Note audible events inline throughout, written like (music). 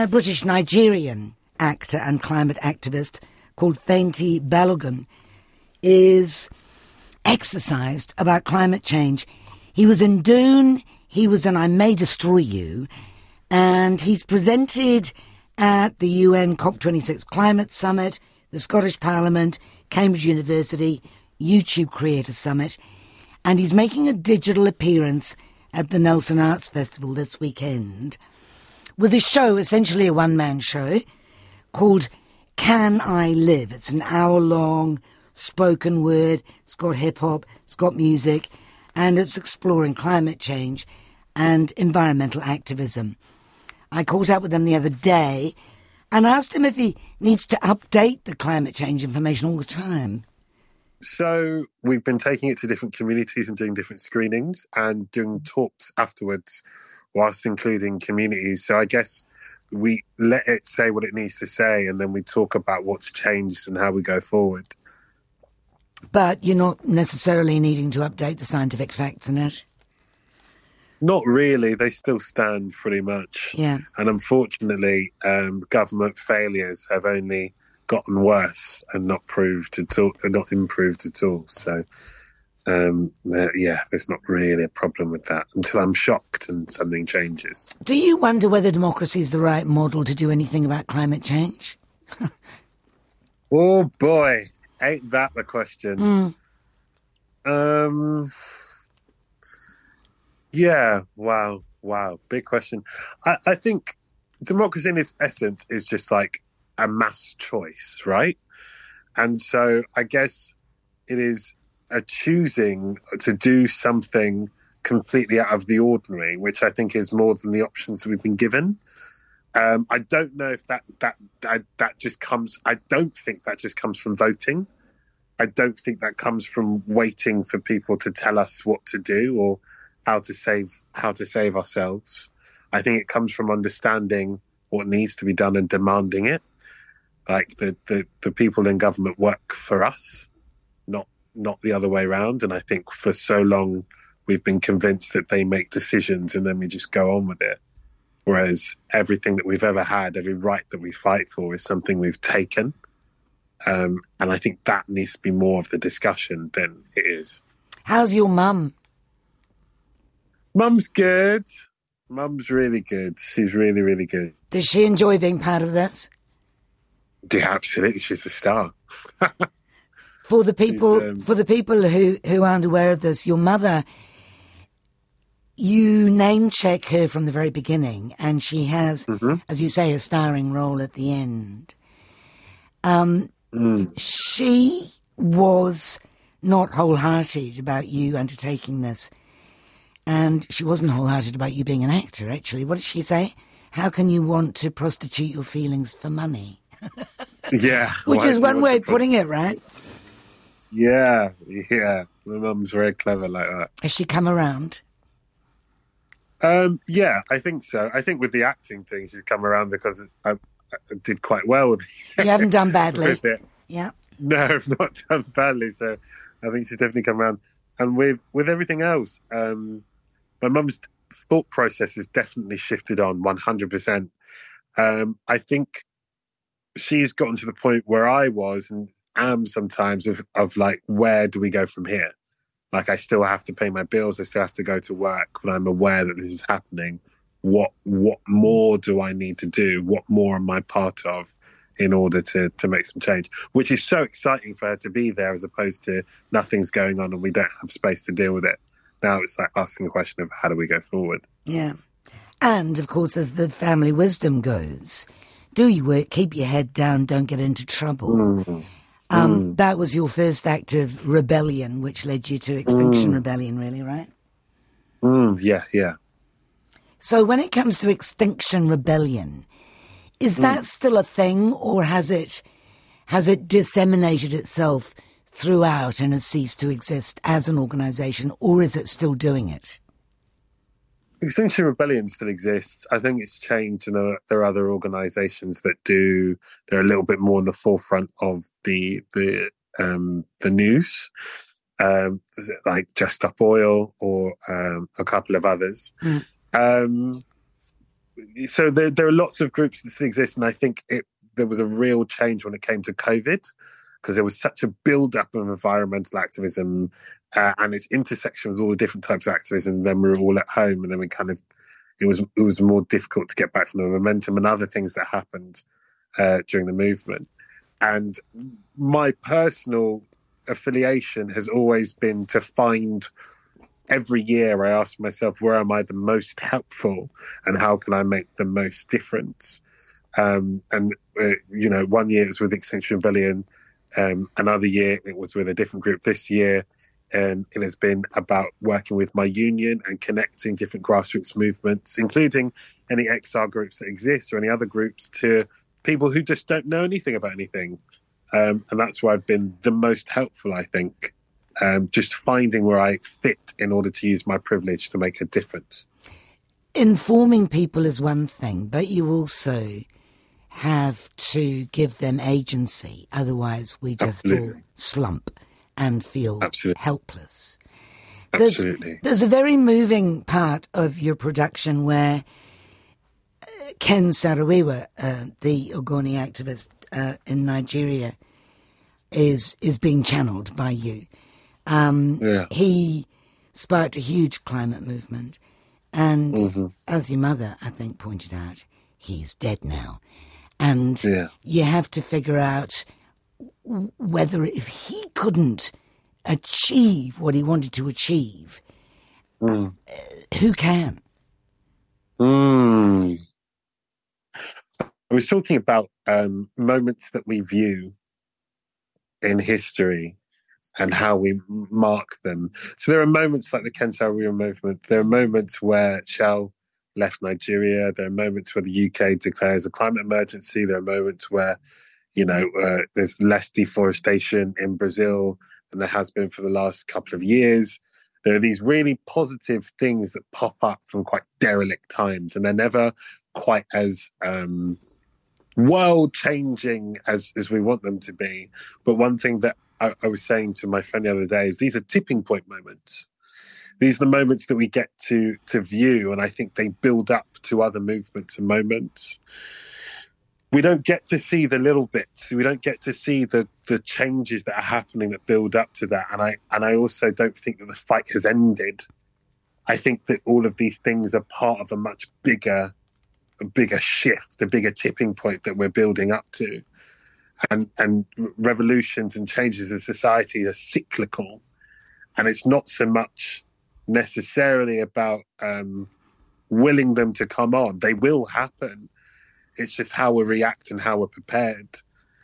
a British Nigerian actor and climate activist called Fehinti Balogun is exercised about climate change. He was in Dune, he was in I May Destroy You, and he's presented at the UN COP26 Climate Summit, the Scottish Parliament, Cambridge University, YouTube Creator Summit, and he's making a digital appearance at the Nelson Arts Festival this weekend with a show, essentially a one man show, called Can I Live? It's an hour long spoken word, it's got hip hop, it's got music, and it's exploring climate change and environmental activism. I caught up with him the other day and asked him if he needs to update the climate change information all the time. So we've been taking it to different communities and doing different screenings and doing talks afterwards, whilst including communities. So I guess we let it say what it needs to say, and then we talk about what's changed and how we go forward. But you're not necessarily needing to update the scientific facts in it. Not really. They still stand pretty much. Yeah. And unfortunately, um, government failures have only gotten worse and not proved at all, not improved at all. So, um, uh, yeah, there's not really a problem with that until I'm shocked and something changes. Do you wonder whether democracy is the right model to do anything about climate change? (laughs) oh boy, ain't that the question? Mm. Um, yeah, wow, wow, big question. I, I think democracy in its essence is just like a mass choice, right? And so I guess it is a choosing to do something completely out of the ordinary, which I think is more than the options that we've been given. Um, I don't know if that, that that that just comes. I don't think that just comes from voting. I don't think that comes from waiting for people to tell us what to do or how to save how to save ourselves. I think it comes from understanding what needs to be done and demanding it. Like the, the, the people in government work for us, not the other way around. And I think for so long we've been convinced that they make decisions and then we just go on with it. Whereas everything that we've ever had, every right that we fight for is something we've taken. Um, and I think that needs to be more of the discussion than it is. How's your mum? Mum's good. Mum's really good. She's really, really good. Does she enjoy being part of this? Yeah, absolutely. She's the star. (laughs) for the people, um, for the people who who aren't aware of this, your mother, you name check her from the very beginning, and she has, mm-hmm. as you say, a starring role at the end. Um, mm. she was not wholehearted about you undertaking this, and she wasn't wholehearted about you being an actor. Actually, what did she say? How can you want to prostitute your feelings for money? (laughs) yeah. Which is one way of putting it, right? Yeah, yeah. My mum's very clever like that. Has she come around? Um, yeah, I think so. I think with the acting thing, she's come around because I, I did quite well with it. You haven't done badly. (laughs) Yeah. No, (laughs) I've not done badly. So I think she's definitely come around. And with, with everything else, um, my mum's thought process has definitely shifted on 100%. Um, I think she's gotten to the point where I was and am sometimes of, of like, where do we go from here? Like, I still have to pay my bills. I still have to go to work when I'm aware that this is happening. What, what more do I need to do? What more am I part of in order to, to make some change? Which is so exciting for her to be there as opposed to nothing's going on and we don't have space to deal with it. Now it's like asking the question of how do we go forward? Yeah. And of course, as the family wisdom goes, do your work, keep your head down, don't get into trouble. Mm. Um, mm. That was your first act of rebellion, which led you to Extinction mm. Rebellion, really, right? Mm, yeah, yeah. So when it comes to Extinction Rebellion, is mm. that still a thing, or has it has it disseminated itself throughout and has ceased to exist as an organisation, or is it still doing it? Extinction Rebellion still exists. I think it's changed, and there, are other organisations that do. They're a little bit more in the forefront of the the um, the news, um, like Just Stop Oil or um, a couple of others. Mm. Um, so there, there are lots of groups that still exist, and I think it there was a real change when it came to COVID because there was such a build up of environmental activism uh, and its intersection with all the different types of activism. Then we were all at home, and then we kind of it was it was more difficult to get back from the momentum and other things that happened uh, during the movement. And my personal affiliation has always been to find every year I ask myself, where am I the most helpful and how can I make the most difference? Um, and, uh, you know, one year it was with Extinction Rebellion, um, another year it was with a different group. This year, um, it has been about working with my union and connecting different grassroots movements, including any XR groups that exist or any other groups, to people who just don't know anything about anything. Um, and that's where I've been the most helpful, I think um, just finding where I fit in order to use my privilege to make a difference. Informing people is one thing, but you also have to give them agency. Otherwise, we just Absolutely. all slump and feel Absolutely. helpless. Absolutely. There's, there's, a very moving part of your production where uh, Ken Saro-Wiwa, uh, the Ogoni activist uh, in Nigeria, is is being channeled by you. Um, yeah. He sparked a huge climate movement. And mm-hmm. as your mother, I think, pointed out, he's dead now. And yeah. you have to figure out whether if he couldn't achieve what he wanted to achieve, mm. uh, who can? Mm. I was talking about um, moments that we view in history and how we mark them. So there are moments like the Ken Saro-Wiwa movement. There are moments where Shell left Nigeria. There are moments where the UK declares a climate emergency. There are moments where, you know, uh, there's less deforestation in Brazil than there has been for the last couple of years. There are these really positive things that pop up from quite derelict times, and they're never quite as um, world changing as as we want them to be. But one thing that I, I was saying to my friend the other day is these are tipping point moments. These are the moments that we get to to view, and I think they build up to other movements and moments. We don't get to see the little bits. We don't get to see the the changes that are happening that build up to that. And I and I also don't think that the fight has ended. I think that all of these things are part of a much bigger, a bigger shift, a bigger tipping point that we're building up to and and revolutions and changes in society are cyclical, and it's not so much necessarily about um, willing them to come on. They will happen. It's just how we react and how we're prepared.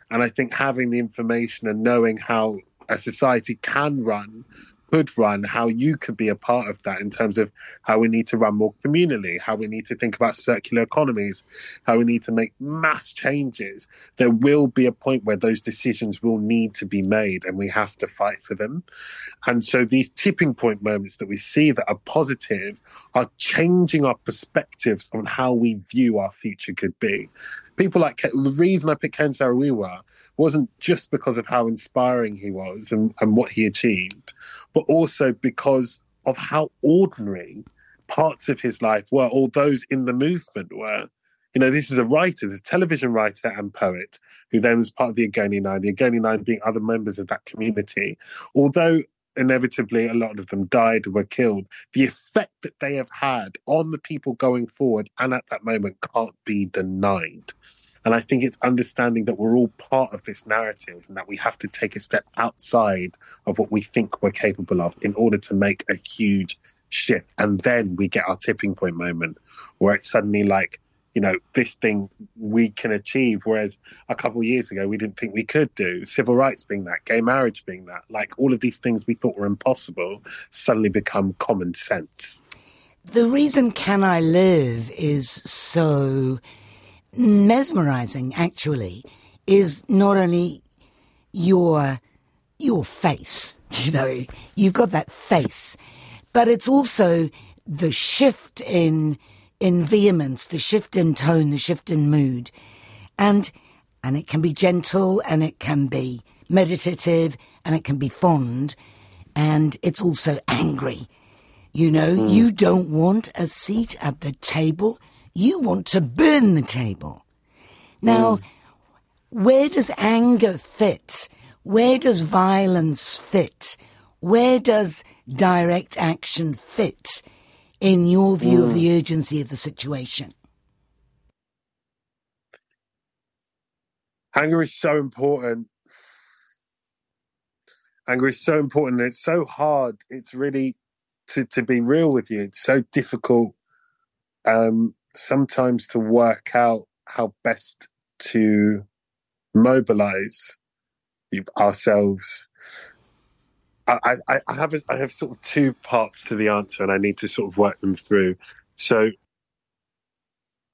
And I think having the information and knowing how a society can run could run, how you could be a part of that in terms of how we need to run more communally, how we need to think about circular economies, how we need to make mass changes. There will be a point where those decisions will need to be made and we have to fight for them. And so these tipping point moments that we see that are positive are changing our perspectives on how we view our future could be. People like the reason I picked Ken Saro-Wiwa wasn't just because of how inspiring he was and, and what he achieved, but also because of how ordinary parts of his life were, or those in the movement were. You know, this is a writer, this television writer and poet who then was part of the Ogoni Nine, the Ogoni Nine being other members of that community. Although inevitably a lot of them died or were killed, the effect that they have had on the people going forward and at that moment can't be denied. And I think it's understanding that we're all part of this narrative and that we have to take a step outside of what we think we're capable of in order to make a huge shift. And then we get our tipping point moment where it's suddenly like, you know, this thing we can achieve. Whereas a couple years ago, we didn't think we could do civil rights being that, gay marriage being that, like all of these things we thought were impossible suddenly become common sense. The reason Can I Live is so mesmerizing, actually, is not only your your face. (laughs) You know, you've got that face, but it's also the shift in in vehemence, the shift in tone, the shift in mood, and and it can be gentle and it can be meditative and it can be fond, and it's also angry. You know, mm. you don't want a seat at the table You want to burn the table. Now, mm. where does anger fit? Where does violence fit? Where does direct action fit in your view mm. of the urgency of the situation? Anger is so important. Anger is so important. It's so hard. It's really to, to be real with you. It's so difficult um, sometimes to work out how best to mobilize ourselves. I, I, I have a, I have sort of two parts to the answer, and I need to sort of work them through. So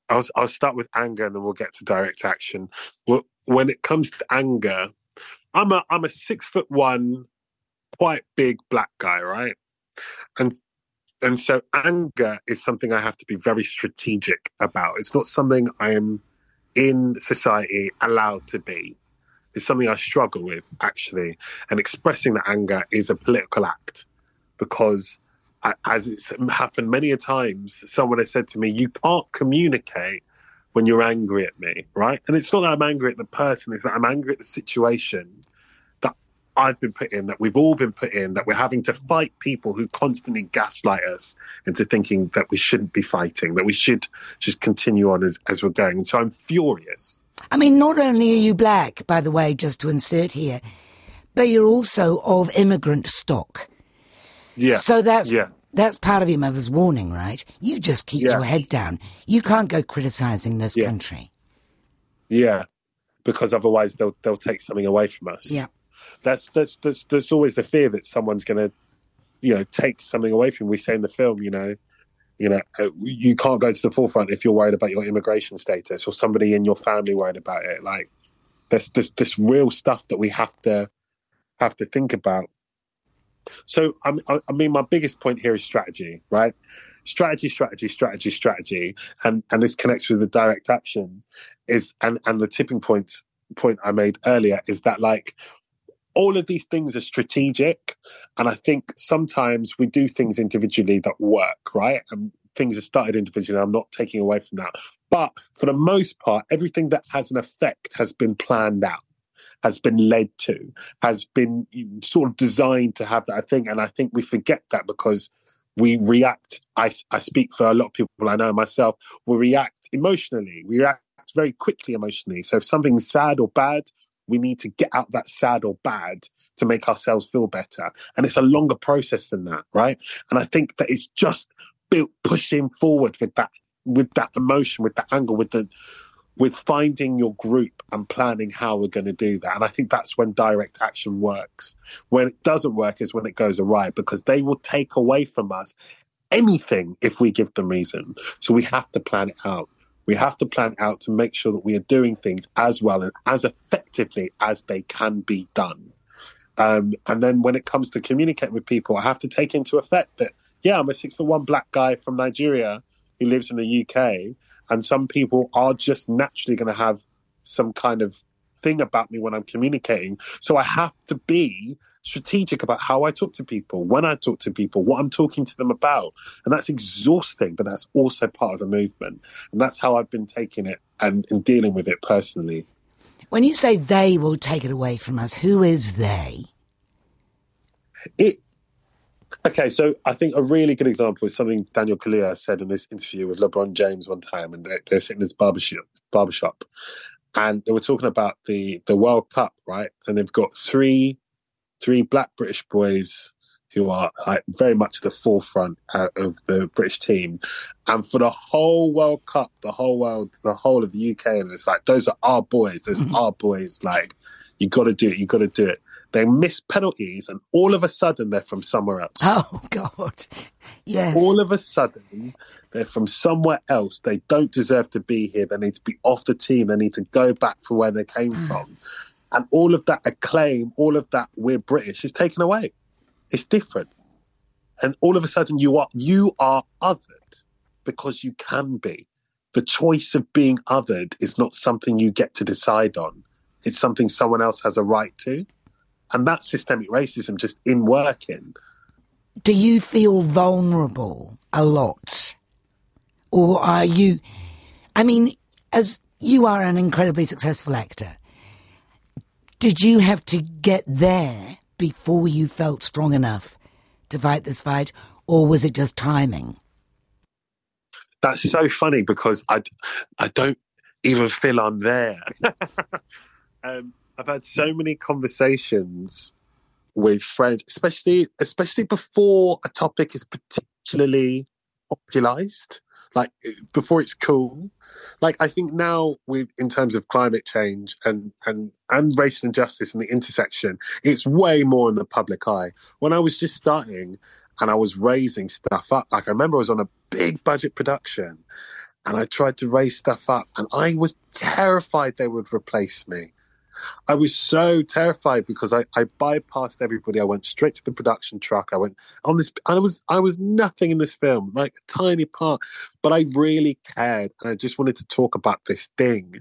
I'll, I'll start with anger, and then we'll get to direct action. Well, when it comes to anger, I'm a I'm a six foot one, quite big black guy, right? And and so anger is something I have to be very strategic about. It's not something I am in society allowed to be. It's something I struggle with actually. And expressing that anger is a political act because as it's happened many a times, someone has said to me, you can't communicate when you're angry at me, right? And it's not that I'm angry at the person, it's that I'm angry at the situation I've been put in, that we've all been put in, that we're having to fight people who constantly gaslight us into thinking that we shouldn't be fighting, that we should just continue on as, as we're going. And so I'm furious. I mean, not only are you black, by the way, just to insert here, but you're also of immigrant stock. Yeah. So that's yeah. That's part of your mother's warning, right? You just keep yeah. your head down. You can't go criticizing this yeah. country. Yeah, because otherwise they'll they'll take something away from us. Yeah, that's that's that's, that's always the fear that someone's going to, you know, take something away from. We say in the film, you know, you know, uh, you can't go to the forefront if you're worried about your immigration status or somebody in your family worried about it. Like, there's this this real stuff that we have to have to think about. So, I, I mean, my biggest point here is strategy, right? Strategy, strategy, strategy, strategy, and and this connects with the direct action is and and the tipping point point I made earlier is that like all of these things are strategic, and I think sometimes we do things individually that work, right? And things are started individually. I'm not taking away from that, but for the most part, everything that has an effect has been planned out has been led to, has been sort of designed to have that thing. And I think we forget that because we react. I, I speak for a lot of people I know myself. We react emotionally. We react very quickly emotionally. So if something's sad or bad, we need to get out that sad or bad to make ourselves feel better. And it's a longer process than that, right? And I think that it's just built pushing forward with that with that emotion, with that anger, with the with finding your group and planning how we're going to do that. And I think that's when direct action works. When it doesn't work is when it goes awry because they will take away from us anything if we give them reason. So we have to plan it out. We have to plan out to make sure that we are doing things as well and as effectively as they can be done. Um, and then when it comes to communicating with people, I have to take into effect that, yeah, I'm a six foot one black guy from Nigeria who lives in the UK and some people are just naturally going to have some kind of thing about me when I'm communicating. So I have to be strategic about how I talk to people, when I talk to people, what I'm talking to them about. And that's exhausting, but that's also part of the movement. And that's how I've been taking it and, and dealing with it personally. When you say they will take it away from us, who is they? It Okay, so I think a really good example is something Daniel Kaluuya said in this interview with LeBron James one time, and they, they were sitting in this barbershop, barbershop, and they were talking about the the World Cup, right? And they've got three three black British boys who are like very much the forefront uh, of the British team, and for the whole World Cup, the whole world, the whole of the UK, and it's like those are our boys, those are our boys. Like you got to do it, you got to do it. They miss penalties, and all of a sudden they're from somewhere else. (laughs) Oh God, yes. All of a sudden they're from somewhere else. They don't deserve to be here. They need to be off the team. They need to go back for where they came hmm. from. And all of that acclaim, all of that we're British is taken away. It's different. And all of a sudden you are you are othered because you can be. The choice of being othered is not something you get to decide on. It's something someone else has a right to. And that's systemic racism just in working. Do you feel vulnerable a lot? Or are you I mean, as you are an incredibly successful actor, did you have to get there before you felt strong enough to fight this fight, or was it just timing? That's so funny because I, I don't even feel I'm there. (laughs) um, I've had so many conversations with friends, especially especially before a topic is particularly popularized, like before it's cool. Like I think now, with in terms of climate change and and and racial injustice and the intersection, it's way more in the public eye. When I was just starting, and I was raising stuff up. Like I remember I was on a big budget production and I tried to raise stuff up and I was terrified they would replace me. I was so terrified because I, I bypassed everybody. I went straight to the production truck. I went on this and I was I was nothing in this film, like a tiny part. But I really cared and I just wanted to talk about this thing.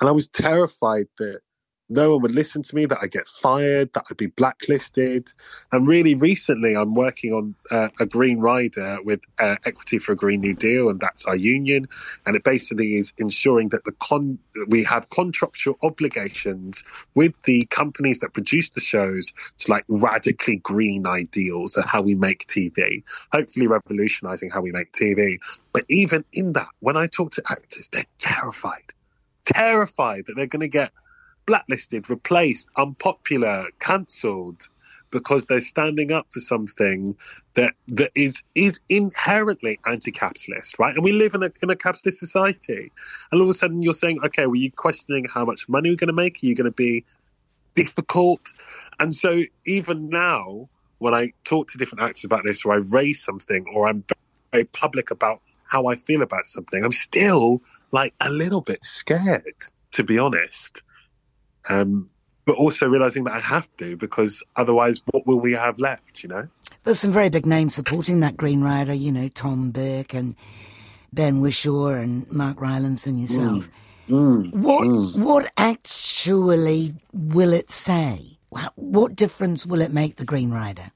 And I was terrified that no one would listen to me, that I'd get fired, that I'd be blacklisted. And really recently, I'm working on uh, a green rider with uh, Equity for a Green New Deal, and that's our union. And it basically is ensuring that the con- we have contractual obligations with the companies that produce the shows to like radically green ideals of how we make TV, hopefully revolutionizing how we make TV. But even in that, when I talk to actors, they're terrified, terrified that they're going to get blacklisted, replaced, unpopular, cancelled because they're standing up for something that that is is inherently anti-capitalist, right? And we live in a in a capitalist society, and all of a sudden you're saying, okay, well, you questioning how much money we're going to make? Are you going to be difficult? And so even now, when I talk to different actors about this, or I raise something, or I'm very public about how I feel about something, I'm still like a little bit scared, to be honest. Um, but also realizing that I have to because otherwise, what will we have left? You know, there's some very big names supporting that Green Rider. You know, Tom Burke and Ben Whishaw and Mark Rylance and yourself. Mm. Mm. What mm. what actually will it say? What difference will it make the Green Rider?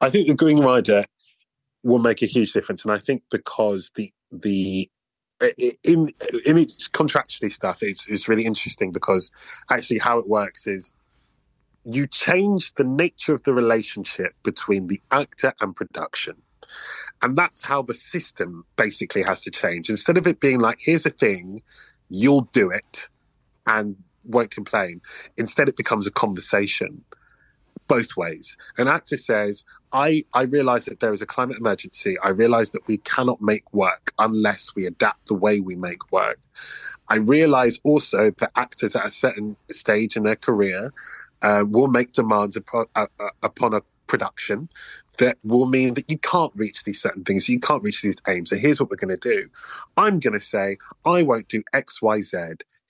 I think the Green Rider will make a huge difference, and I think because the the in in its contractually stuff, it's it's really interesting because actually how it works is you change the nature of the relationship between the actor and production. And that's how the system basically has to change. Instead of it being like, here's a thing, you'll do it and won't complain. Instead, it becomes a conversation both ways. An actor says, I, I realize that there is a climate emergency. I realize that we cannot make work unless we adapt the way we make work. I realize also that actors at a certain stage in their career uh, will make demands upon, uh, uh, upon a production that will mean that you can't reach these certain things. You can't reach these aims. So here's what we're going to do. I'm going to say, I won't do X, Y, Z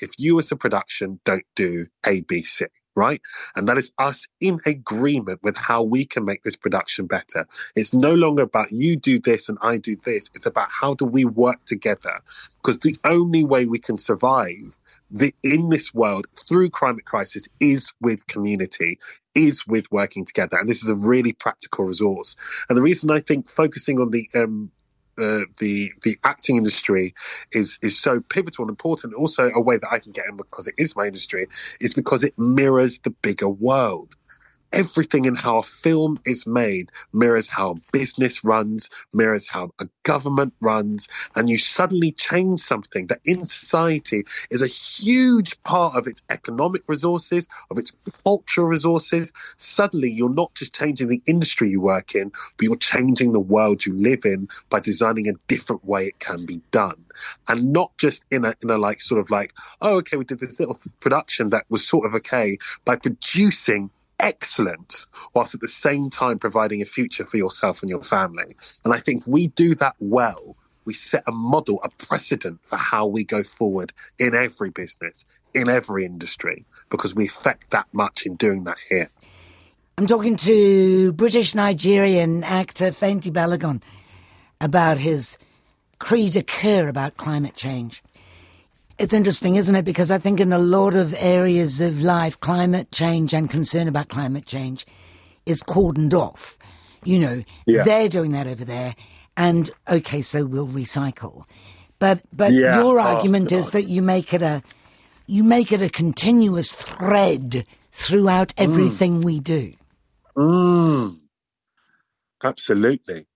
if you as a production don't do A, B, C right? And that is us in agreement with how we can make this production better. It's no longer about you do this and I do this. It's about how do we work together? Because the only way we can survive the, in this world through climate crisis is with community, is with working together. And this is a really practical resource. And the reason I think focusing on the um, uh, the the acting industry is is so pivotal and important. Also, a way that I can get in because it is my industry is because it mirrors the bigger world everything in how a film is made mirrors how business runs, mirrors how a government runs, and you suddenly change something that in society is a huge part of its economic resources, of its cultural resources. Suddenly, you're not just changing the industry you work in, but you're changing the world you live in by designing a different way it can be done. And not just in a, in a like, sort of like, oh, okay, we did this little (laughs) production that was sort of okay, by producing excellent whilst at the same time providing a future for yourself and your family. And I think we do that well. We set a model, a precedent for how we go forward in every business, in every industry, because we affect that much in doing that here. I'm talking to British Nigerian actor Fehinti Balogun about his cri de coeur about climate change. It's interesting, isn't it? Because I think in a lot of areas of life, climate change and concern about climate change is cordoned off. You know, yeah. they're doing that over there. And okay, so we'll recycle. But but Yeah. your Oh, argument is that you make it a you make it a continuous thread throughout everything we do. Mm. Absolutely.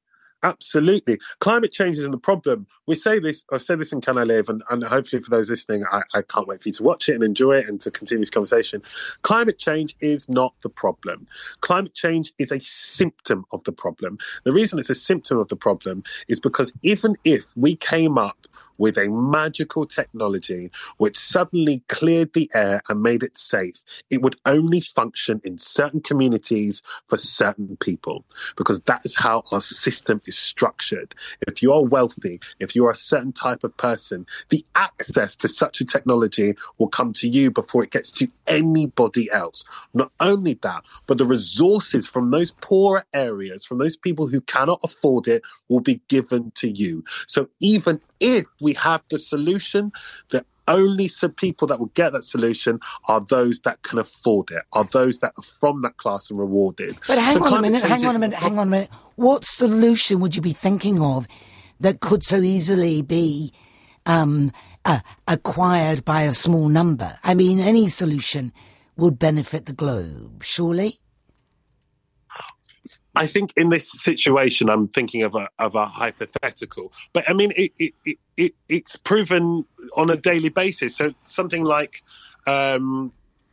Absolutely. Climate change isn't the problem. We say this, I've said this in Can I Live, and, and hopefully for those listening, I, I can't wait for you to watch it and enjoy it and to continue this conversation. Climate change is not the problem. Climate change is a symptom of the problem. The reason it's a symptom of the problem is because even if we came up with a magical technology which suddenly cleared the air and made it safe, it would only function in certain communities for certain people because that is how our system is structured. If you are wealthy, if you are a certain type of person, the access to such a technology will come to you before it gets to anybody else. Not only that, but the resources from those poorer areas, from those people who cannot afford it, will be given to you. So even if we have the solution, the only so people that will get that solution are those that can afford it, are those that are from that class and rewarded. But hang So on a minute, hang on a minute, hang on a minute. What solution would you be thinking of that could so easily be um, uh, acquired by a small number? I mean, any solution would benefit the globe, surely? I think in this situation, I'm thinking of a of a hypothetical, but I mean, it, it, it, it it's proven on a daily basis. So something like um,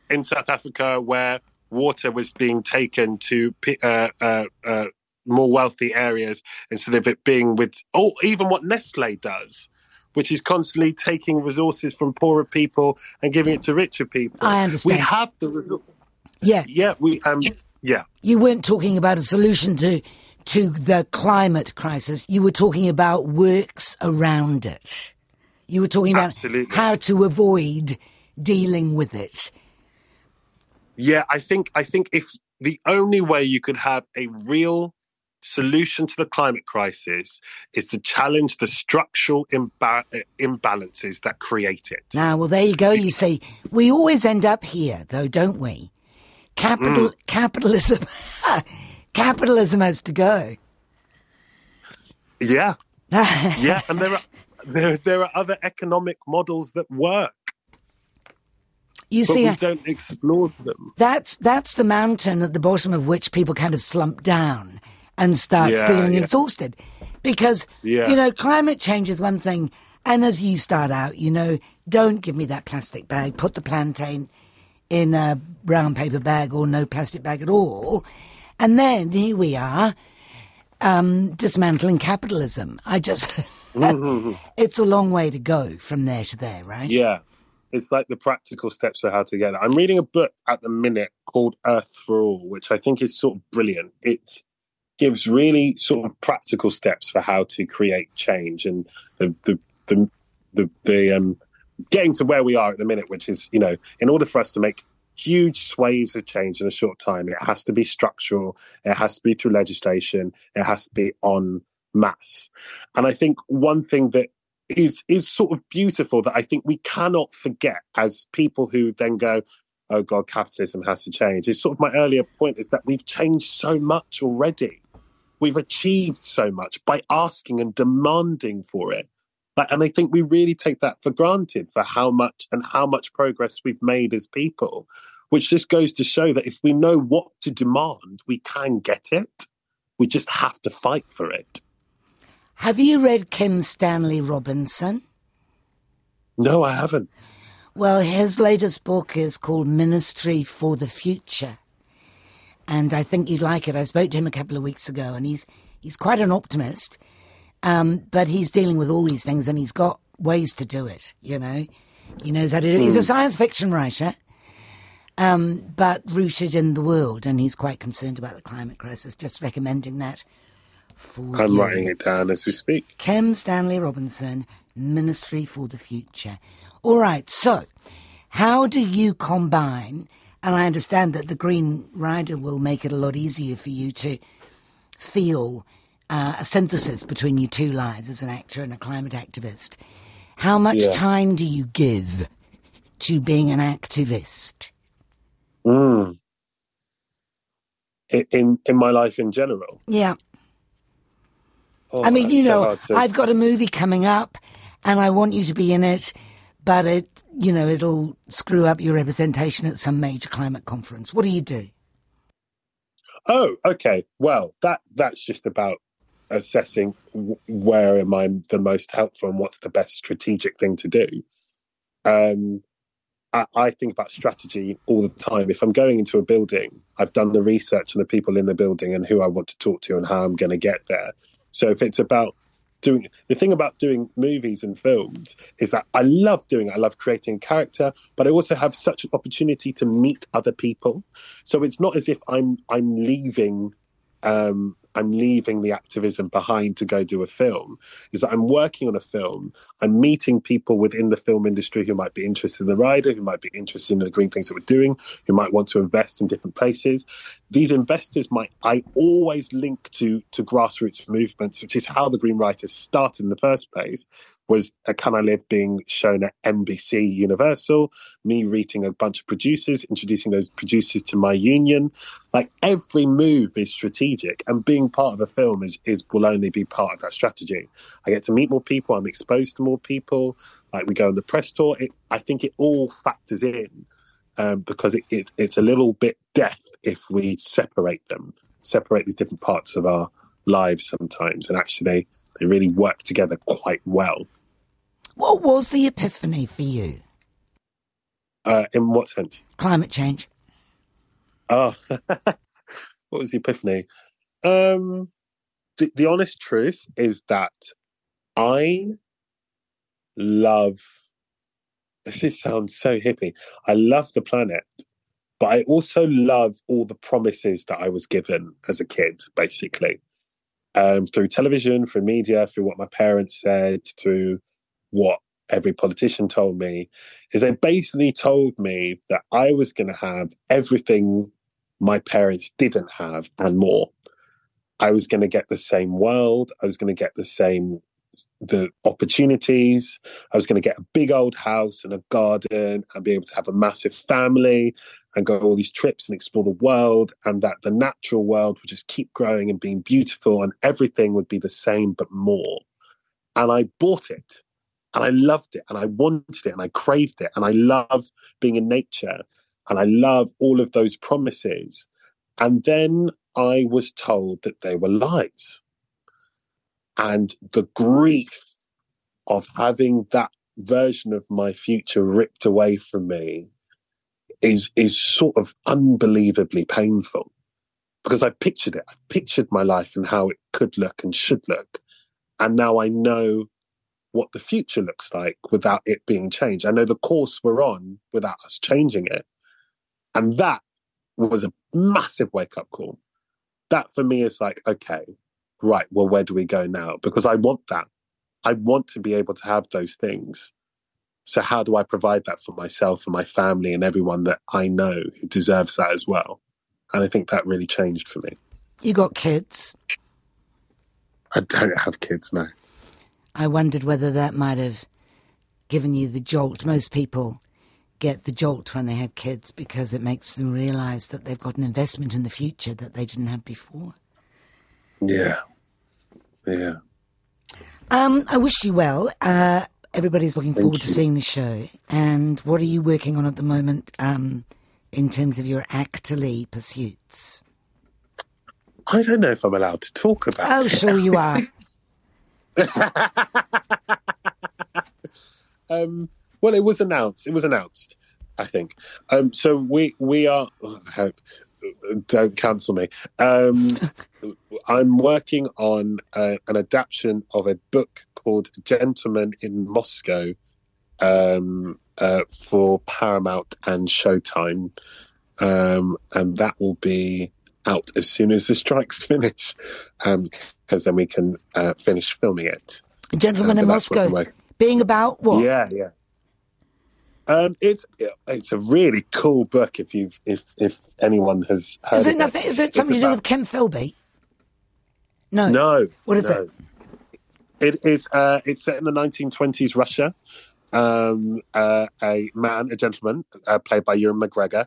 in South Africa, where water was being taken to uh, uh, uh, more wealthy areas instead of it being with, or even what Nestle does. Which is constantly taking resources from poorer people and giving it to richer people. I understand. We have the Yeah. yeah, we um, yeah, You weren't talking about a solution to to the climate crisis. You were talking about works around it. You were talking about Absolutely. how to avoid dealing with it. Yeah, I think I think if the only way you could have a real solution to the climate crisis is to challenge the structural imba- uh, imbalances that create it. Now, well, there you go. You see, we always end up here, though, don't we? Capital, Mm. capitalism, (laughs) capitalism has to go. Yeah, (laughs) yeah, and there are there, there are other economic models that work, You see, we don't explore them. that's that's the mountain at the bottom of which people kind of slump down and start Yeah, feeling yeah. exhausted because Yeah. you know climate change is one thing and as you start out you know don't give me that plastic bag put the plantain in a brown paper bag or no plastic bag at all and then here we are um, dismantling capitalism i just (laughs) it's a long way to go from there to there right Yeah. It's like the practical steps of how to get it. I'm reading a book at the minute called Earth for All, which I think is sort of brilliant. It gives really sort of practical steps for how to create change and the the the the, the um getting to where we are at the minute, which is, you know, in order for us to make huge swathes of change in a short time, it has to be structural, it has to be through legislation, it has to be on mass. And I think one thing that is is sort of beautiful that I think we cannot forget as people who then go, oh God, capitalism has to change. It's sort of my earlier point is that we've changed so much already. We've achieved so much by asking and demanding for it. Like, and I think we really take that for granted for how much and how much progress we've made as people, which just goes to show that if we know what to demand, we can get it. We just have to fight for it. have you read kim stanley robinson No, I haven't. Well, his latest book is called Ministry for the Future. And I think you'd like it. I spoke to him a couple of weeks ago, and he's he's quite an optimist. Um, but he's dealing with all these things, and he's got ways to do it. You know, he knows how to do it. He's a science fiction writer, um, but rooted in the world, and he's quite concerned about the climate crisis. Just recommending that for I'm you. writing it down as we speak. Kim Stanley Robinson, Ministry for the Future. All right, so how do you combine? And I understand that the Green Rider will make it a lot easier for you to feel uh, a synthesis between your two lives as an actor and a climate activist. How much Yeah. time do you give to being an activist? Mm. In, in my life in general. Yeah. Oh, I mean, you know, hard to- I've got a movie coming up, and I want you to be in it, but it, you know, it'll screw up your representation at some major climate conference. What do you do? Oh, okay. Well, that that's just about assessing where am I the most helpful and what's the best strategic thing to do. Um, I, I, think about strategy all the time. If I'm going into a building, I've done the research on the people in the building and who I want to talk to and how I'm going to get there. So if it's about doing the thing about doing movies and films is that I love doing it. I love creating character, but I also have such an opportunity to meet other people. So it's not as if I'm I'm leaving um, I'm leaving the activism behind to go do a film is that I'm working on a film. I'm meeting people within the film industry who might be interested in the rider, who might be interested in the green things that we're doing, who might want to invest in different places. These investors might I always link to to grassroots movements, which is how the Green Riders started in the first place. Was Can I Live being shown at NBC Universal, me reading a bunch of producers, introducing those producers to my union. Like every move is strategic, and being being part of a film is, is will only be part of that strategy. I get to meet more people. I'm exposed to more people. Like we go on the press tour. It, I think it all factors in um, because it, it, it's a little bit death if we separate them, separate these different parts of our lives sometimes, and actually they really work together quite well. What was the epiphany for you? Uh, in what sense? Climate change. Oh, (laughs) what was the epiphany? Um, the, the honest truth is that I love. (laughs) This sounds so hippie. I love the planet, but I also love all the promises that I was given as a kid, basically. Um, through television, through media, through what my parents said, through what every politician told me, is they basically told me that I was going to have everything my parents didn't have and more. I was going to get the same world. I was going to get the same the opportunities. I was going to get a big old house and a garden and be able to have a massive family and go all these trips and explore the world and that the natural world would just keep growing and being beautiful and everything would be the same but more. And I bought it and I loved it and I wanted it and I craved it and I love being in nature and I love all of those promises. And then I was told that they were lies. And the grief of having that version of my future ripped away from me is is sort of unbelievably painful because I pictured it. I pictured my life and how it could look and should look. And now I know what the future looks like without it being changed. I know the course we're on without us changing it. And that was a massive wake up call that for me is like, okay, right, well, where do we go now? Because I want that. I want to be able to have those things. So, how do I provide that for myself and my family and everyone that I know who deserves that as well? And I think that really changed for me. You got kids? I don't have kids now. I wondered whether that might have given you the jolt. Most people get the jolt when they had kids because it makes them realize that they've got an investment in the future that they didn't have before. Yeah. Yeah. Um, I wish you well. Uh, everybody's looking Thank forward you. to seeing the show. And what are you working on at the moment um, in terms of your actorly pursuits? I don't know if I'm allowed to talk about Oh, it. sure you are. (laughs) um, well, it was announced. It was announced, I think. Um, so we we are. Oh, don't cancel me. Um, (laughs) I'm working on uh, an adaptation of a book called Gentleman in Moscow um, uh, for Paramount and Showtime, um, and that will be out as soon as the strikes (laughs) finish, because then we can uh, finish filming it. A gentleman Um, in but that's what Moscow. Being about what? Yeah, yeah. Um, it's it's a really cool book. If you've if if anyone has heard Is it nothing? Is it It's something to do with Kim Philby? No. No. What is no. it? It is. Uh, it's set in the 1920s Russia. Um, uh, a man, a gentleman, uh, played by Ewan McGregor,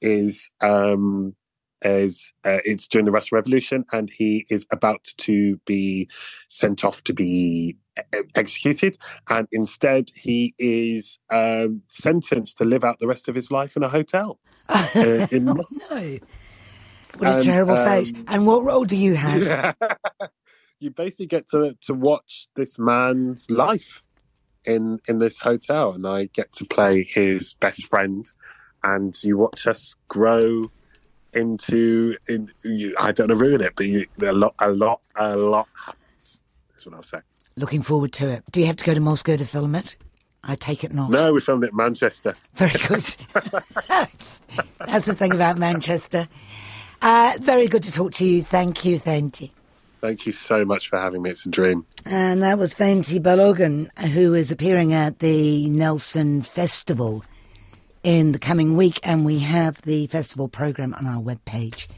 is um, is uh, it's during the Russian Revolution, and he is about to be sent off to be e- executed, and instead he is um, sentenced to live out the rest of his life in a hotel. Uh, (laughs) in- oh no! What a And, terrible fate. um, And what role do you have? (laughs) you basically get to to watch this man's life in in this hotel, and I get to play his best friend, and you watch us grow into. In, you, I don't want to ruin it, but you, a lot, a lot, a lot happens. That's what I'll say. Looking forward to it. Do you have to go to Moscow to film it? I take it not. No, we filmed it in Manchester. Very good. (laughs) That's the thing about Manchester. Uh, very good to talk to you. Thank you, Fehinti. Thank you so much for having me. It's a dream. And that was Fehinti Balogun, who is appearing at the Nelson Festival in the coming week. And we have the festival program on our webpage.